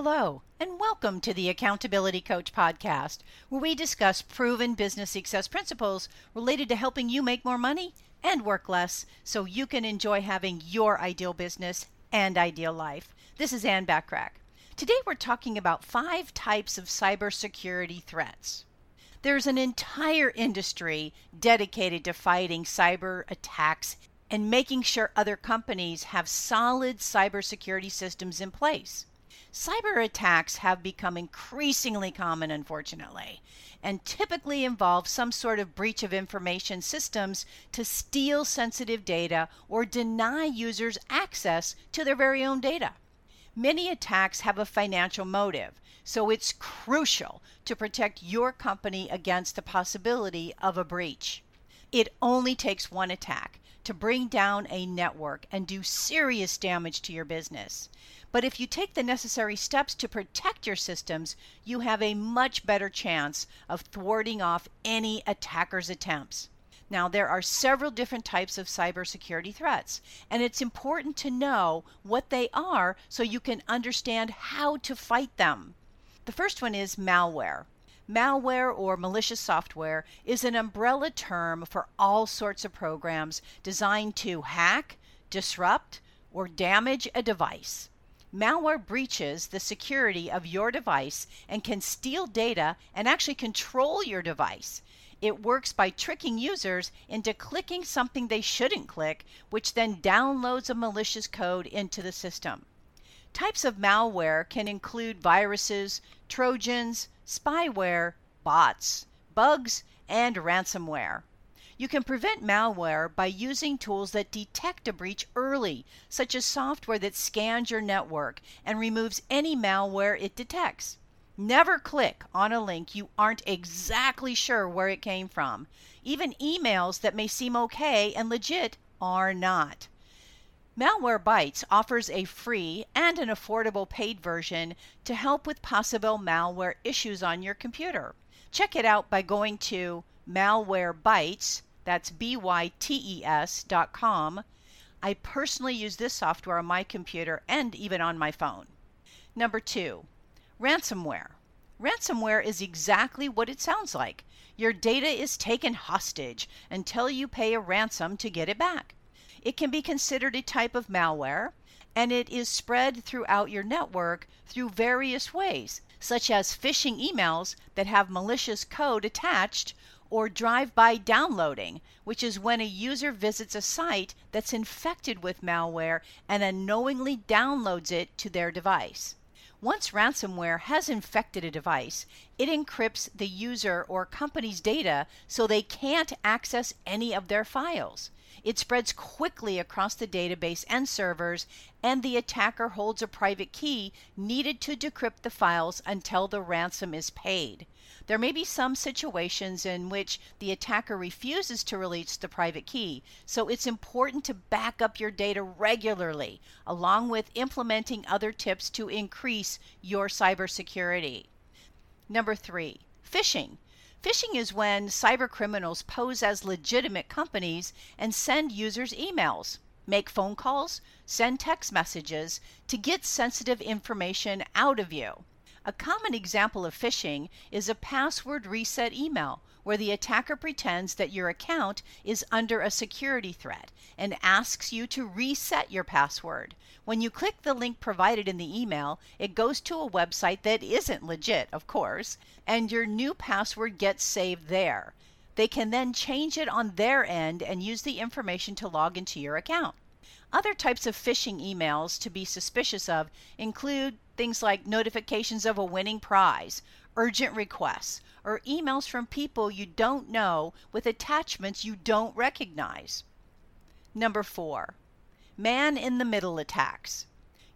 Hello, and welcome to the Accountability Coach podcast, where we discuss proven business success principles related to helping you make more money and work less so you can enjoy having your ideal business and ideal life. This is Ann Bachrach. Today we're talking about five types of cybersecurity threats. There's an entire industry dedicated to fighting cyber attacks and making sure other companies have solid cybersecurity systems in place. Cyber attacks have become increasingly common, unfortunately, and typically involve some sort of breach of information systems to steal sensitive data or deny users access to their very own data. Many attacks have a financial motive, so it's crucial to protect your company against the possibility of a breach. It only takes one attack to bring down a network and do serious damage to your business. But if you take the necessary steps to protect your systems, you have a much better chance of thwarting off any attacker's attempts. Now, there are several different types of cybersecurity threats, and it's important to know what they are so you can understand how to fight them. The first one is malware. Malware or malicious software is an umbrella term for all sorts of programs designed to hack, disrupt, or damage a device. Malware breaches the security of your device and can steal data and actually control your device. It works by tricking users into clicking something they shouldn't click, which then downloads a malicious code into the system. Types of malware can include viruses, trojans, spyware, bots, bugs, and ransomware. You can prevent malware by using tools that detect a breach early, such as software that scans your network and removes any malware it detects. Never click on a link you aren't exactly sure where it came from. Even emails that may seem okay and legit are not. Malwarebytes offers a free and an affordable paid version to help with possible malware issues on your computer. Check it out by going to malwarebytes that's B Y T E S dot com. I personally use this software on my computer and even on my phone. Number two, ransomware. Ransomware is exactly what it sounds like. Your data is taken hostage until you pay a ransom to get it back. It can be considered a type of malware, and it is spread throughout your network through various ways, such as phishing emails that have malicious code attached or drive by downloading, which is when a user visits a site that's infected with malware and unknowingly downloads it to their device. Once ransomware has infected a device, it encrypts the user or company's data so they can't access any of their files. It spreads quickly across the database and servers, and the attacker holds a private key needed to decrypt the files until the ransom is paid. There may be some situations in which the attacker refuses to release the private key, so it's important to back up your data regularly, along with implementing other tips to increase your cybersecurity. Number three, phishing. Phishing is when cyber criminals pose as legitimate companies and send users emails, make phone calls, send text messages to get sensitive information out of you. A common example of phishing is a password reset email where the attacker pretends that your account is under a security threat and asks you to reset your password. When you click the link provided in the email, it goes to a website that isn't legit, of course, and your new password gets saved there. They can then change it on their end and use the information to log into your account. Other types of phishing emails to be suspicious of include things like notifications of a winning prize, urgent requests, or emails from people you don't know with attachments you don't recognize. Number four, man in the middle attacks.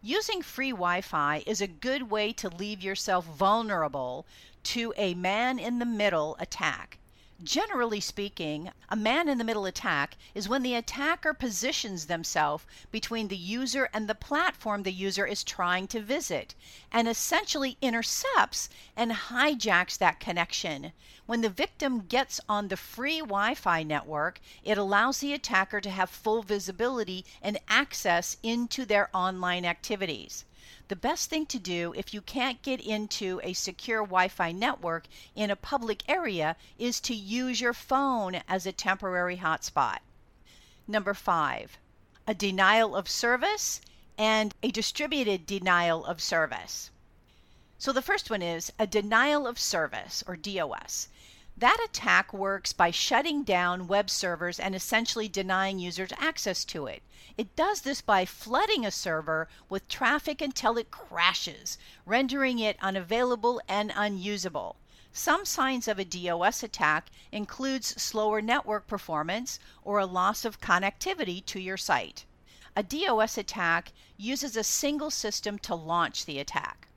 Using free Wi Fi is a good way to leave yourself vulnerable to a man in the middle attack. Generally speaking, a man in the middle attack is when the attacker positions themselves between the user and the platform the user is trying to visit and essentially intercepts and hijacks that connection. When the victim gets on the free Wi Fi network, it allows the attacker to have full visibility and access into their online activities. The best thing to do if you can't get into a secure Wi Fi network in a public area is to use your phone as a temporary hotspot. Number five, a denial of service and a distributed denial of service. So the first one is a denial of service or DOS. That attack works by shutting down web servers and essentially denying users access to it. It does this by flooding a server with traffic until it crashes, rendering it unavailable and unusable. Some signs of a DOS attack includes slower network performance or a loss of connectivity to your site. A DOS attack uses a single system to launch the attack.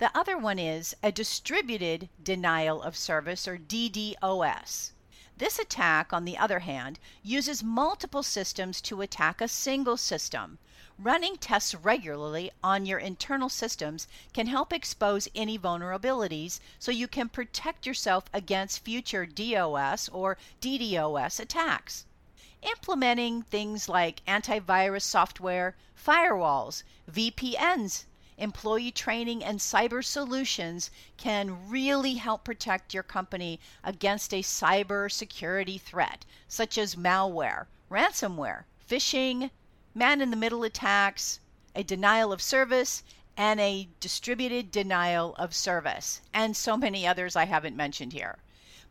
The other one is a distributed denial of service or DDoS. This attack, on the other hand, uses multiple systems to attack a single system. Running tests regularly on your internal systems can help expose any vulnerabilities so you can protect yourself against future DOS or DDoS attacks. Implementing things like antivirus software, firewalls, VPNs, employee training, and cyber solutions can really help protect your company against a cyber security threat, such as malware, ransomware, phishing, man in the middle attacks, a denial of service, and a distributed denial of service, and so many others I haven't mentioned here.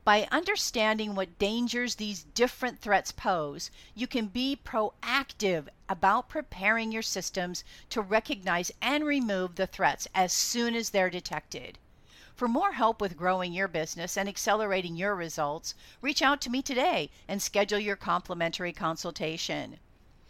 By understanding what dangers these different threats pose, you can be proactive about preparing your systems to recognize and remove the threats as soon as they're detected. For more help with growing your business and accelerating your results, reach out to me today and schedule your complimentary consultation.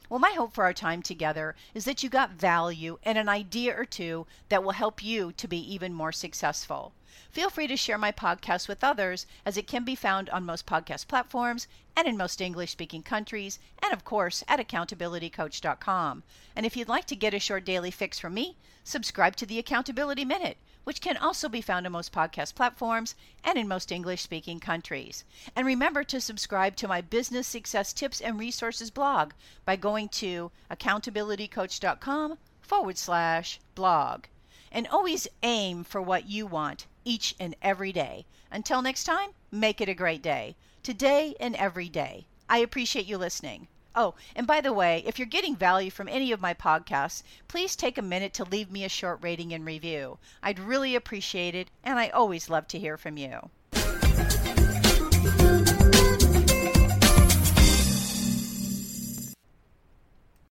Well, my hope for our time together is that you got value and an idea or two that will help you to be even more successful. Feel free to share my podcast with others as it can be found on most podcast platforms and in most English speaking countries, and of course at accountabilitycoach.com. And if you'd like to get a short daily fix from me, subscribe to the Accountability Minute, which can also be found on most podcast platforms and in most English speaking countries. And remember to subscribe to my business success tips and resources blog by going to accountabilitycoach.com forward slash blog. And always aim for what you want each and every day. Until next time, make it a great day. Today and every day. I appreciate you listening. Oh, and by the way, if you're getting value from any of my podcasts, please take a minute to leave me a short rating and review. I'd really appreciate it, and I always love to hear from you.